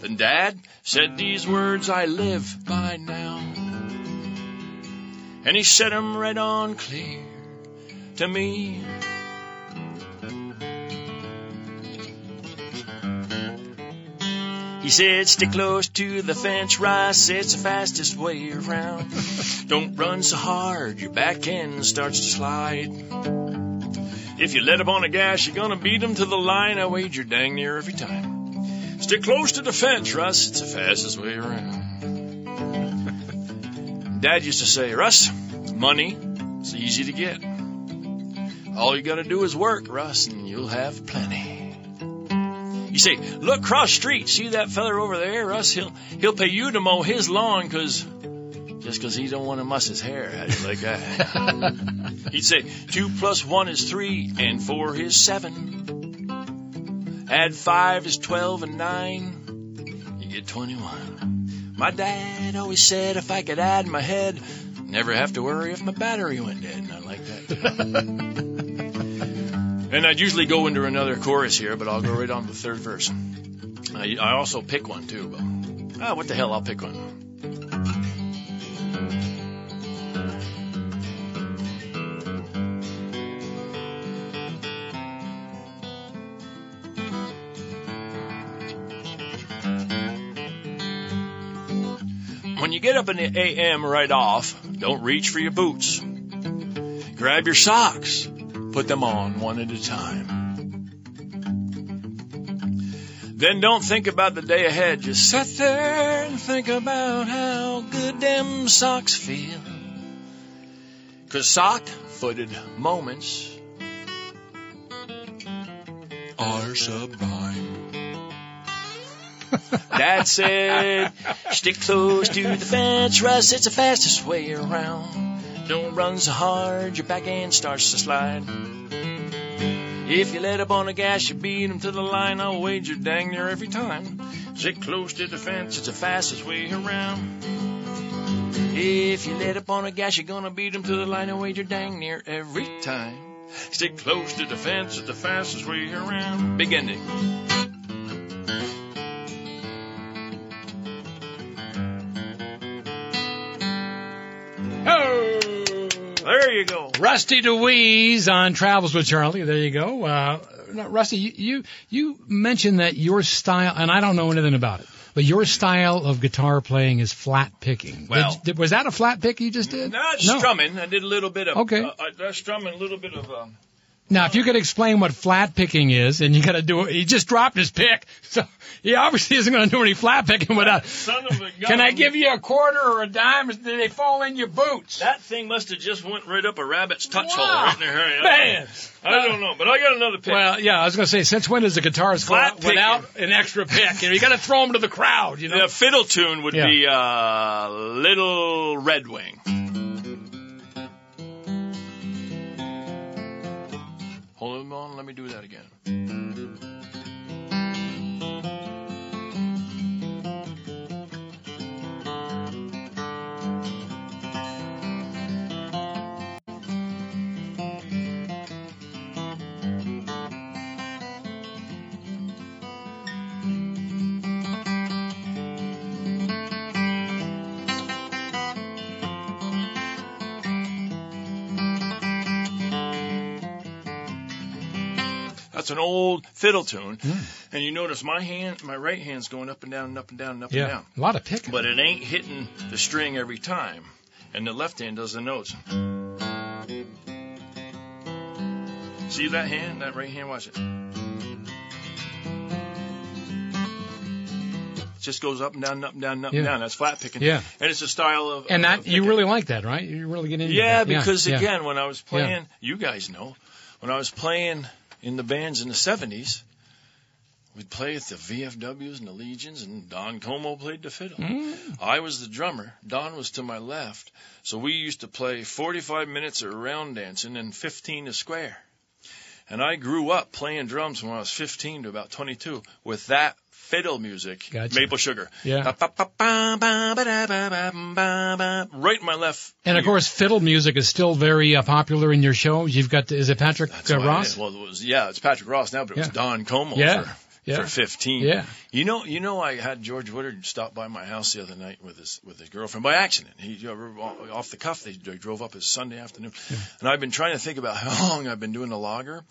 Then Dad said these words I live by now. And he said 'em right on clear to me. He said, stick close to the fence, Rice. It's the fastest way around. Don't run so hard, your back end starts to slide. If you let up on the gas, you're gonna beat 'em to the line. I wager dang near every time. Stick close to the fence, Russ. It's the fastest way around. Dad used to say, Russ, money is easy to get. All you gotta do is work, Russ, and you'll have plenty. You say, look cross street, see that feller over there, Russ? He'll he'll pay you to mow his lawn 'cause just 'cause he don't want to muss his hair. How do you like that? He'd say, two plus one is three, and four is seven. Add five is twelve, and nine, you get twenty-one. My dad always said if I could add in my head, never have to worry if my battery went dead. And I like that. And I'd usually go into another chorus here, but I'll go right on to the third verse. I, I also pick one too, but ah, what the hell? I'll pick one. When you get up in the AM right off, don't reach for your boots. Grab your socks put them on one at a time. Then don't think about the day ahead. Just sit there and think about how good them socks feel. Cause sock footed moments are sublime. Dad said, stick close to the fence, Russ, it's the fastest way around. Don't run so hard, your back end starts to slide. If you let up on the gas, you beat 'em to the line. I'll wager dang near every time. Stick close to the fence, it's the fastest way around. If you let up on the gas, you're gonna beat 'em to the line. I'll wager dang near every time. Stick close to the fence, it's the fastest way around. Big ending. There you go. Rusty Dewees on Travels with Charlie. There you go. Uh, Rusty, you, you you mentioned that your style, and I don't know anything about it, but your style of guitar playing is flat picking. Well- did- was that a flat pick you just did? Not strumming. I did a little bit of. Okay. Uh, uh, strumming, a little bit of. Um, Now, if you could explain what flat picking is, and you got to do it, he just dropped his pick, so he obviously isn't going to do any flat picking without. son of a gun. Can I give you a quarter or a dime? Do they fall in your boots? That thing must have just went right up a rabbit's touch hole right in there. I Man. don't, I don't know, but I got another pick. Well, yeah, I was going to say, since when does the guitarist go Flat out without an extra pick? You know, you got to throw them to the crowd, you know. the fiddle tune would Yeah. be uh, Little Red Wing. Let me do that again. That's an old fiddle tune, hmm. and you notice my hand, my right hand's going up and down and up and down and up and yeah, down. a lot of picking. but it ain't hitting the string every time. And the left hand does the notes. See that hand? That right hand? Watch it. It just goes up and down, and up and down, and up and down. That's flat picking. Yeah. And it's a style of. and of that you really like that, right? You really get into it, Yeah, that. because yeah. again, when I was playing, you guys know, when I was playing in the bands in the 70s, We'd play at the VFWs and the Legions, and Don Como played the fiddle. Mm. I was the drummer. Don was to my left. So we used to play 45 minutes of round dancing and 15 a square. And I grew up playing drums when I was 15 to about 22 with that fiddle music, Gotcha. Maple Sugar. Yeah. Right in my left. And of course, fiddle music is still very uh, popular in your shows. You've got, is it Patrick uh, Ross? did. Well, it was yeah, it's Patrick Ross now, but it was Yeah. Don Como Yeah. for, Yeah. for 15. Yeah. You know, you know, I had George Woodard stop by my house the other night with his with his girlfriend by accident. He you know, off the cuff they, drove up his Sunday afternoon, and I've been trying to think about how long I've been doing the logger,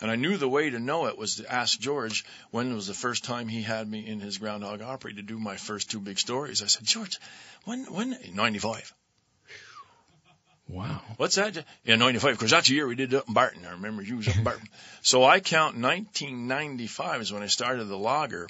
and I knew the way to know it was to ask George when was the first time he had me in his Groundhog Opry to do my first two big stories. I said, George, when when 95. Wow. What's that? Yeah, 95. Because that's the year we did it up in Barton. I remember you was up in Barton. so I count 1995 is when I started the logger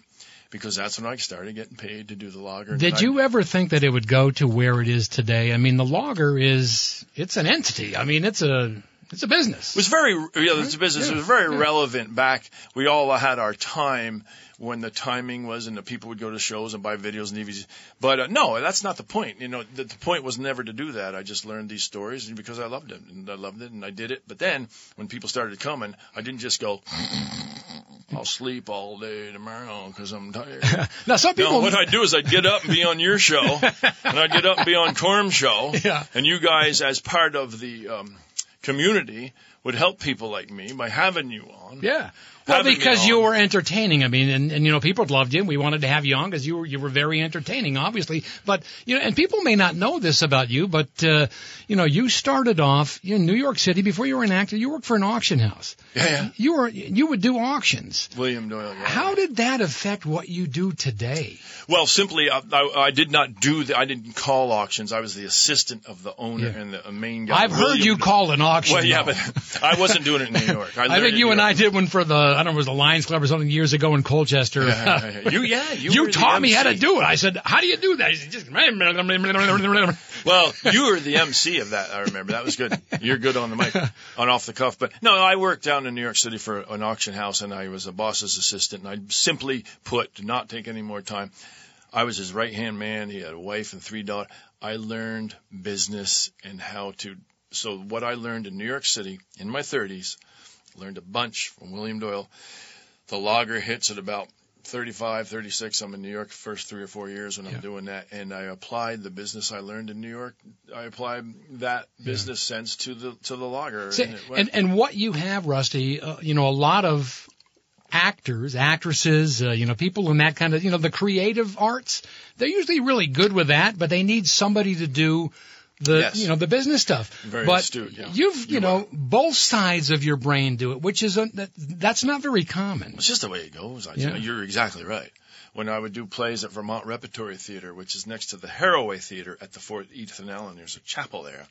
because that's when I started getting paid to do the logger. Did I- you ever think that it would go to where it is today? I mean, the logger is, it's an entity. I mean, it's a, it's a business. It was very, yeah, it's a business. It was very relevant back. We all had our time when the timing was and the people would go to shows and buy videos and DVDs. But uh, no, that's not the point. You know, the, the point was never to do that. I just learned these stories because I loved it and I loved it and I did it. But then when people started coming, I didn't just go, I'll sleep all day tomorrow because I'm tired. now, some people, No, what I'd do is I'd get up and be on your show, and I'd get up and be on Corm's show, Yeah. and you guys, as part of the um, community, would help people like me by having you on. yeah. Well, because you were entertaining. I mean, and, and you know, people loved you. We wanted to have you on because you were you were very entertaining, obviously. But you know, and people may not know this about you, but uh, you know, you started off in New York City before you were an actor. You worked for an auction house. Yeah, yeah. You were you would do auctions. William Doyle. Yeah. How did that affect what you do today? Well, simply, I, I, I did not do the. I didn't call auctions. I was the assistant of the owner Yeah. and the main guy. I've heard you Doyle. call an auction. Well, yeah, though. but I wasn't doing it in New York. I, I think you and I did one for the I don't know it was the Lions Club or something years ago in Colchester. Yeah, yeah. You, yeah, you, You taught me how to do it. I said, "How do you do that?" He said, "Just." Well, you were the MC of that. I remember that was good. You're good on the mic, on off the cuff. But no, I worked down in New York City for an auction house, and I was a boss's assistant. And I simply put, to not take any more time, I was his right hand man. He had a wife and three daughters. I learned business and how to. So what I learned in New York City in my 30s, learned a bunch from William Doyle. The logger hits at about 35, 36. I'm in New York first three or four years when I'm doing that, and I applied the business I learned in New York. I applied that business sense to the to the logger. See, and and and what you have, Rusty, uh, you know, a lot of actors, actresses, uh, you know, people in that kind of, you know, the creative arts, they're usually really good with that, but they need somebody to do the, Yes. you know, the business stuff. Very but astute, yeah. you've, you You know, are. both sides of your brain do it, which is a, that, that's not very common. It's just the way it goes. I, Yeah. You're exactly right. When I would do plays at Vermont Repertory Theater, which is next to the Haraway Theater at the Fort Ethan Allen, there's a chapel there.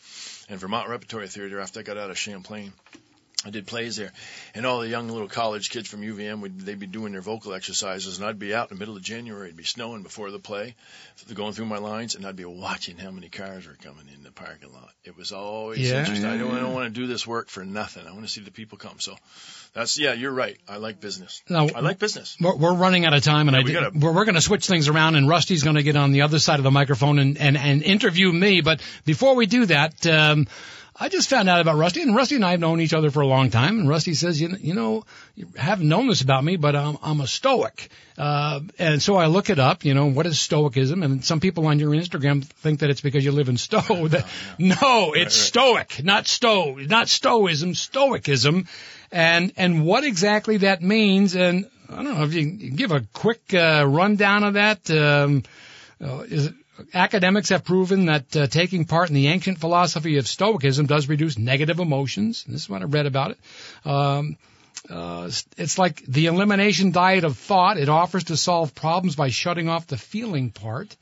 And Vermont Repertory Theater, after I got out of Champlain, I did plays there. And all the young little college kids from UVM, would they'd be doing their vocal exercises, and I'd be out in the middle of January. It'd be snowing before the play, going through my lines, and I'd be watching how many cars were coming in the parking lot. It was always Yeah, interesting. I don't, I don't want to do this work for nothing. I want to see the people come. So that's yeah, you're right. I like business. Now, I like business. We're, we're running out of time, and Yeah, I we did, gotta- we're, we're going to switch things around, and Rusty's going to get on the other side of the microphone and, and, and interview me. But before we do that, um, I just found out about Rusty, and Rusty and I have known each other for a long time. And Rusty says, you know, you know, you haven't known this about me, but I'm, I'm a stoic. Uh, and so I look it up, you know, what is stoicism? And some people on your Instagram think that it's because you live in Stowe. That, no, it's stoic, not stow, not stoicism, stoicism. And, and what exactly that means, and I don't know if you can give a quick uh, rundown of that. Um, uh, is it, academics have proven that uh, taking part in the ancient philosophy of Stoicism does reduce negative emotions. This is what I read about it. Um, uh, it's like the elimination diet of thought. It offers to solve problems by shutting off the feeling part.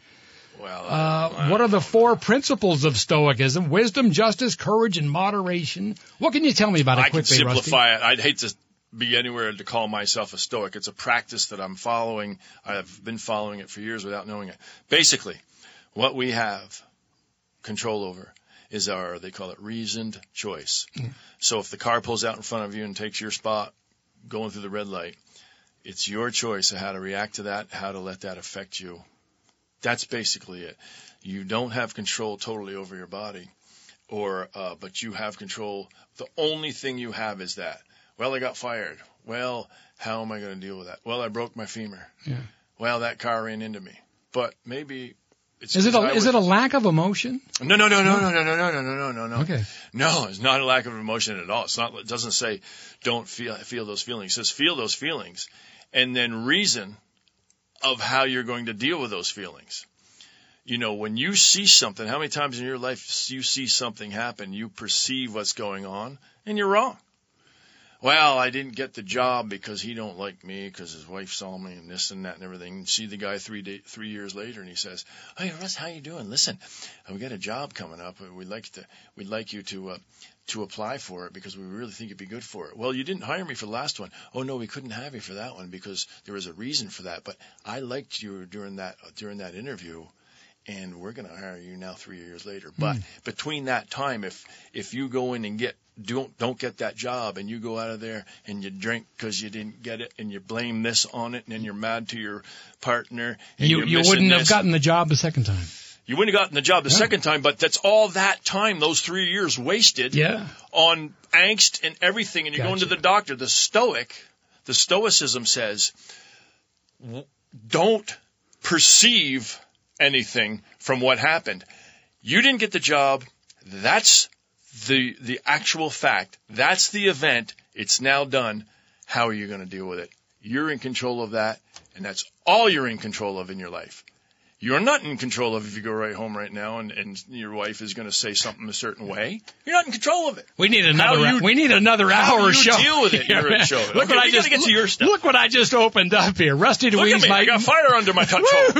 Well, Uh, what are the four principles of Stoicism? Wisdom, justice, courage, and moderation. What can you tell me about it I can quickly, Rusty? simplify it. I'd hate to be anywhere to call myself a stoic. It's a practice that I'm following. I've been following it for years without knowing it. Basically, what we have control over is our, they call it reasoned choice. So if the car pulls out in front of you and takes your spot going through the red light, It's your choice of how to react to that, how to let that affect you. That's basically it. You don't have control totally over your body, or uh, but you have control. The only thing you have is that. Well, I got fired. Well, how am I going to deal with that? Well, I broke my femur. Yeah. Well, that car ran into me. But maybe it's Is it a, is would- it a lack of emotion? no, no, no, no, no, no, no, no, no, no, no, no, no. Okay. No, it's not a lack of emotion at all. It's not. It doesn't say don't feel feel those feelings. It says feel those feelings, and then reason of how you're going to deal with those feelings. You know, when you see something, how many times in your life you see something happen, you perceive what's going on, and you're wrong. Well, I didn't get the job because he don't like me because his wife saw me and this and that and everything. And see the guy three day, three years later, and he says, "Hey Russ, how you doing? Listen, we got a job coming up. and We'd like to, we'd like you to, uh, to apply for it because we really think you'd be good for it. Well, you didn't hire me for the last one. Oh no, we couldn't have you for that one because there was a reason for that. But I liked you during that during that interview, and we're going to hire you now three years later. But between that time, if if you go in and get don't don't get that job and you go out of there and you drink because you didn't get it and you blame this on it and then you're mad to your partner and You you wouldn't have this. gotten the job the second time. you wouldn't have gotten the job the Yeah. second time but that's all that time those three years wasted Yeah. on angst and everything, and you're going to the doctor. The Stoic, the Stoicism says, don't perceive anything from what happened. You didn't get the job. That's the the actual fact. That's the event. It's now done. How are you going to deal with it? You're in control of that, and that's all you're in control of in your life. You're not in control of if you go right home right now and, and your wife is going to say something a certain way. You're not in control of it. We need another. you- we need another hour you show. deal with it, here, you're in man. show. Look Okay, what I just get to your stuff. Look what I just opened up here. Rusty Dewees at me. I got fire under my touch hole.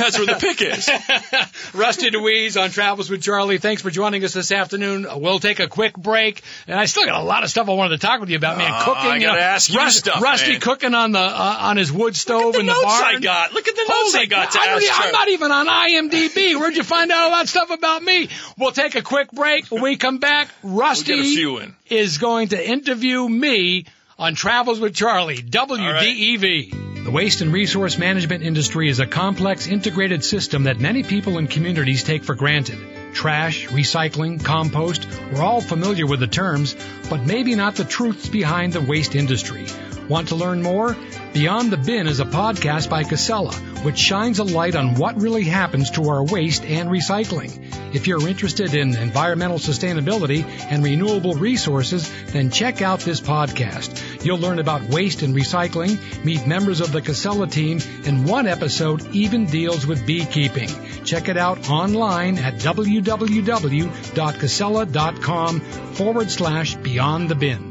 That's where the pick is. Rusty Dewees on Travels with Charlie. Thanks for joining us this afternoon. We'll take a quick break, and I still got a lot of stuff I wanted to talk with you about. Man, Ah, cooking. I gotta know, ask you Rus- stuff, Rusty man. cooking on the uh, on his wood stove the in the notes barn. I got. Look at the notes Holy I got to cow, I don't ask e- I'm not even on IMDb. Where'd you find out all that stuff about me? We'll take a quick break. When we come back, Rusty We'll get a few in. is going to interview me on Travels with Charlie, WDEV. The waste and resource management industry is a complex integrated system that many people and communities take for granted. Trash, recycling, compost, we're all familiar with the terms, but maybe not the truths behind the waste industry. Want to learn more? Beyond the Bin is a podcast by Casella, which shines a light on what really happens to our waste and recycling. If you're interested in environmental sustainability and renewable resources, then check out this podcast. You'll learn about waste and recycling, meet members of the Casella team, and one episode even deals with beekeeping. Check it out online at www.casella.com forward slash beyond the bin.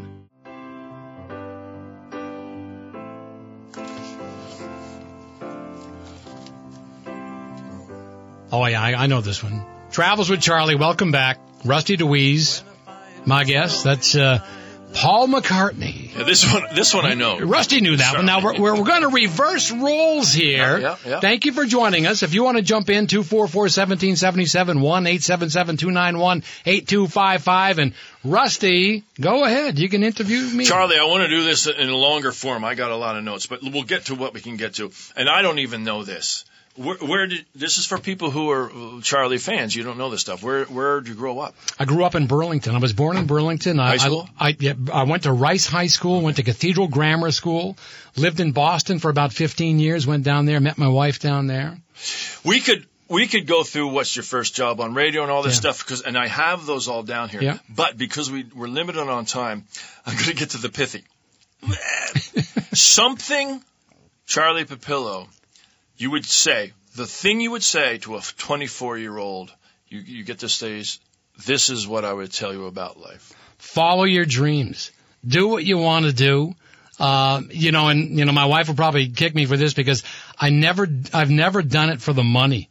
Oh yeah, I, I know this one. Travels with Charlie. Welcome back, Rusty Dewees. My guest. That's uh, Paul McCartney. Yeah, this one, this one I know. Rusty knew that one. Now we're, we're, we're going to reverse roles here. Yeah, yeah. Thank you for joining us. If you want to jump in, 244-1777, 1-877-291-8255. And Rusty, go ahead. You can interview me. Charlie, I want to do this in a longer form. I got a lot of notes, but we'll get to what we can get to. And I don't even know this. Where, where did this is for people who are Charlie fans? You don't know this stuff. Where where did you grow up? I grew up in Burlington. I was born in Burlington. I, High school? I, I, yeah, I went to Rice High School, went to Cathedral Grammar School, lived in Boston for about 15 years, went down there, met my wife down there. We could we could go through what's your first job on radio and all this Yeah. stuff because and I have those all down here. Yeah. But because we we're limited on time, I'm going to get to the pithy. Something, Charlie Papillo, you would say the thing you would say to a 24 year old. You you get to say this is what I would tell you about life. follow your dreams. Do what you want to do. Uh, you know, and you know, my wife will probably kick me for this because I never, I've never done it for the money.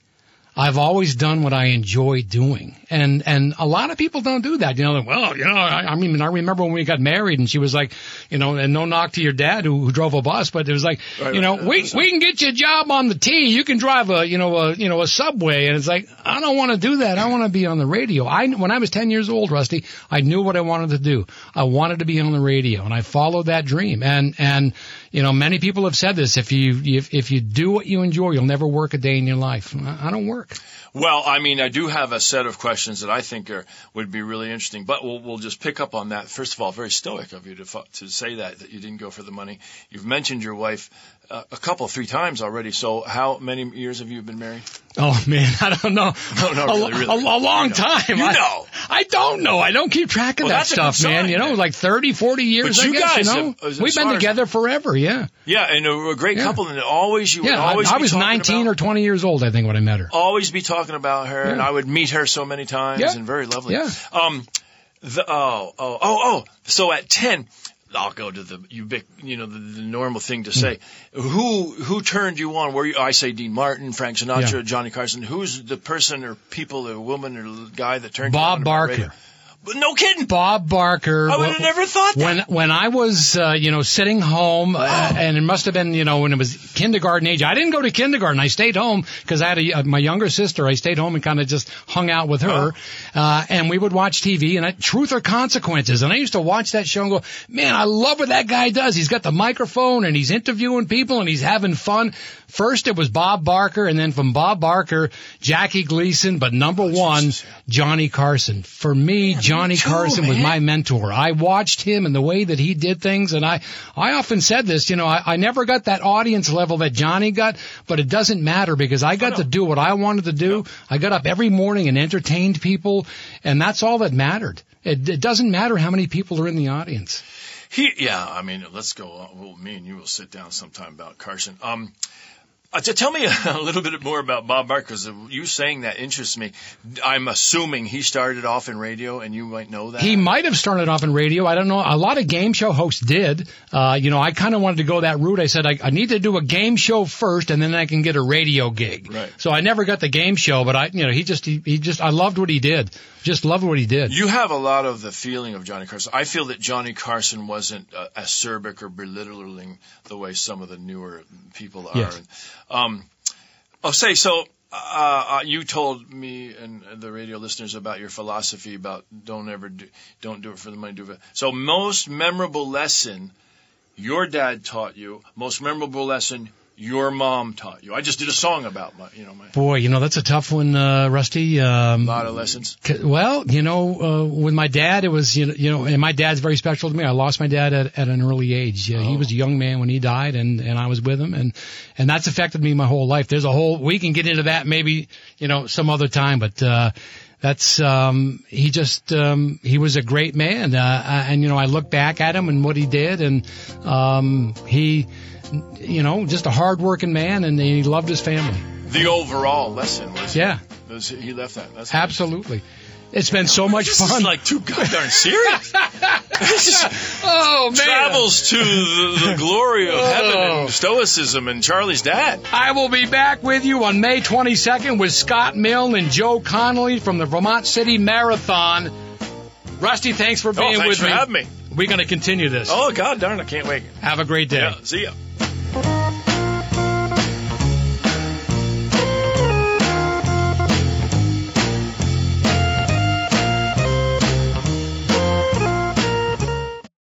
I've always done what I enjoy doing, and and a lot of people don't do that. You know, well, you know, I, I mean, I remember when we got married, and she was like, you know, and no knock to your dad who, who drove a bus, but it was like, Right, you know, right. we we can get you a job on the T. You can drive a, you know, a you know a subway, and it's like, I don't want to do that. I want to be on the radio. I when I was ten years old, Rusty, I knew what I wanted to do. I wanted to be on the radio, and I followed that dream. And and you know, many people have said this. If you if, if you do what you enjoy, you'll never work a day in your life. I, I don't work. Well, I mean, I do have a set of questions that I think are would be really interesting, but we'll we'll just pick up on that. First of all, very stoic of you to to say that that you didn't go for the money. You've mentioned your wife uh, a couple, three times already. So, how many years have you been married? Oh man, I don't know. No, no, really, a, really. a, a long time. You know. I don't know. I don't keep track of Well, that that's a good stuff, man. You know, like 30, 40 years. But I you guess, guys you know, have- we've been far as- together forever. Yeah, Yeah, and a, a great Yeah. couple, and always you yeah. I, always I be was nineteen about, or twenty years old, I think, when I met her. always be talking about her, and I would meet her so many times, Yeah. and very lovely. Yeah. Um, the oh oh oh oh. So at ten, I'll go to the ubic, you know, the, the normal thing to say. Who who turned you on? Were you? I say Dean Martin, Frank Sinatra, Yeah. Johnny Carson. Who's the person or people or woman or guy that turned you on? about Barker. No kidding. Bob Barker. I would have never thought that. When when I was uh, you know sitting home, uh, and it must have been you know when it was kindergarten age. I didn't go to kindergarten. I stayed home because I had a, uh, my younger sister. I stayed home and kind of just hung out with her, uh, and we would watch TV and I, Truth or Consequences. And I used to watch that show and go, man, I love what that guy does. He's got the microphone and he's interviewing people and he's having fun. First it was Bob Barker, and then from Bob Barker, Jackie Gleason, but number one, Johnny Carson. For me, Johnny too, Carson was my mentor. I watched him and the way that he did things, and I, I often said this, you know, I, I never got that audience level that Johnny got, but it doesn't matter because I got no. to do what I wanted to do. I got up every morning and entertained people, and that's all that mattered. It, it doesn't matter how many people are in the audience. He, yeah, I mean, let's go. Well, me and you will sit down sometime about Carson. Um, uh, to tell me a little bit more about Bob Barker, because you saying that interests me. I'm assuming he started off in radio, and you might know that. He might have started off in radio. I don't know. A lot of game show hosts did. Uh, you know, I kind of wanted to go that route. I said I, I need to do a game show first, and then I can get a radio gig. Right. So I never got the game show, but I, you know, he just he, he just I loved what he did. Just loved what he did. You have a lot of the feeling of Johnny Carson. I feel that Johnny Carson wasn't uh, acerbic or belittling the way some of the newer people are. Yes. And, I'll say so. Uh, uh, you told me and the radio listeners about your philosophy about don't ever do, don't do it for the money, do it. For, so most memorable lesson your dad taught you. Most memorable lesson your mom taught you. I just did a song about my, you know, my Boy, you know that's a tough one, uh, Rusty. Um, lot of lessons. Well, you know, uh, with my dad, it was you know, you know, and my dad's very special to me. I lost my dad at, at an early age. Uh, He Oh. was a young man when he died, and and I was with him, and and that's affected me my whole life. There's a whole we can get into that maybe you know some other time, but. uh that's um he just um he was a great man uh, and you know I look back at him and what he did and um he you know just a hard-working man and he loved his family The overall lesson was yeah was he left that. That's absolutely it's been so much This fun is like too goddamn serious. Oh man travels to the, the glory of heaven Oh. and stoicism and Charlie's dad. I will be back with you on May 22nd with Scott Milne and Joe Connolly from the Vermont City Marathon. Rusty, thanks for being Oh, being thanks with for me. having me. We're going to continue this. Oh, god darn, I can't wait. Have a great day. Yeah, see ya. Bye.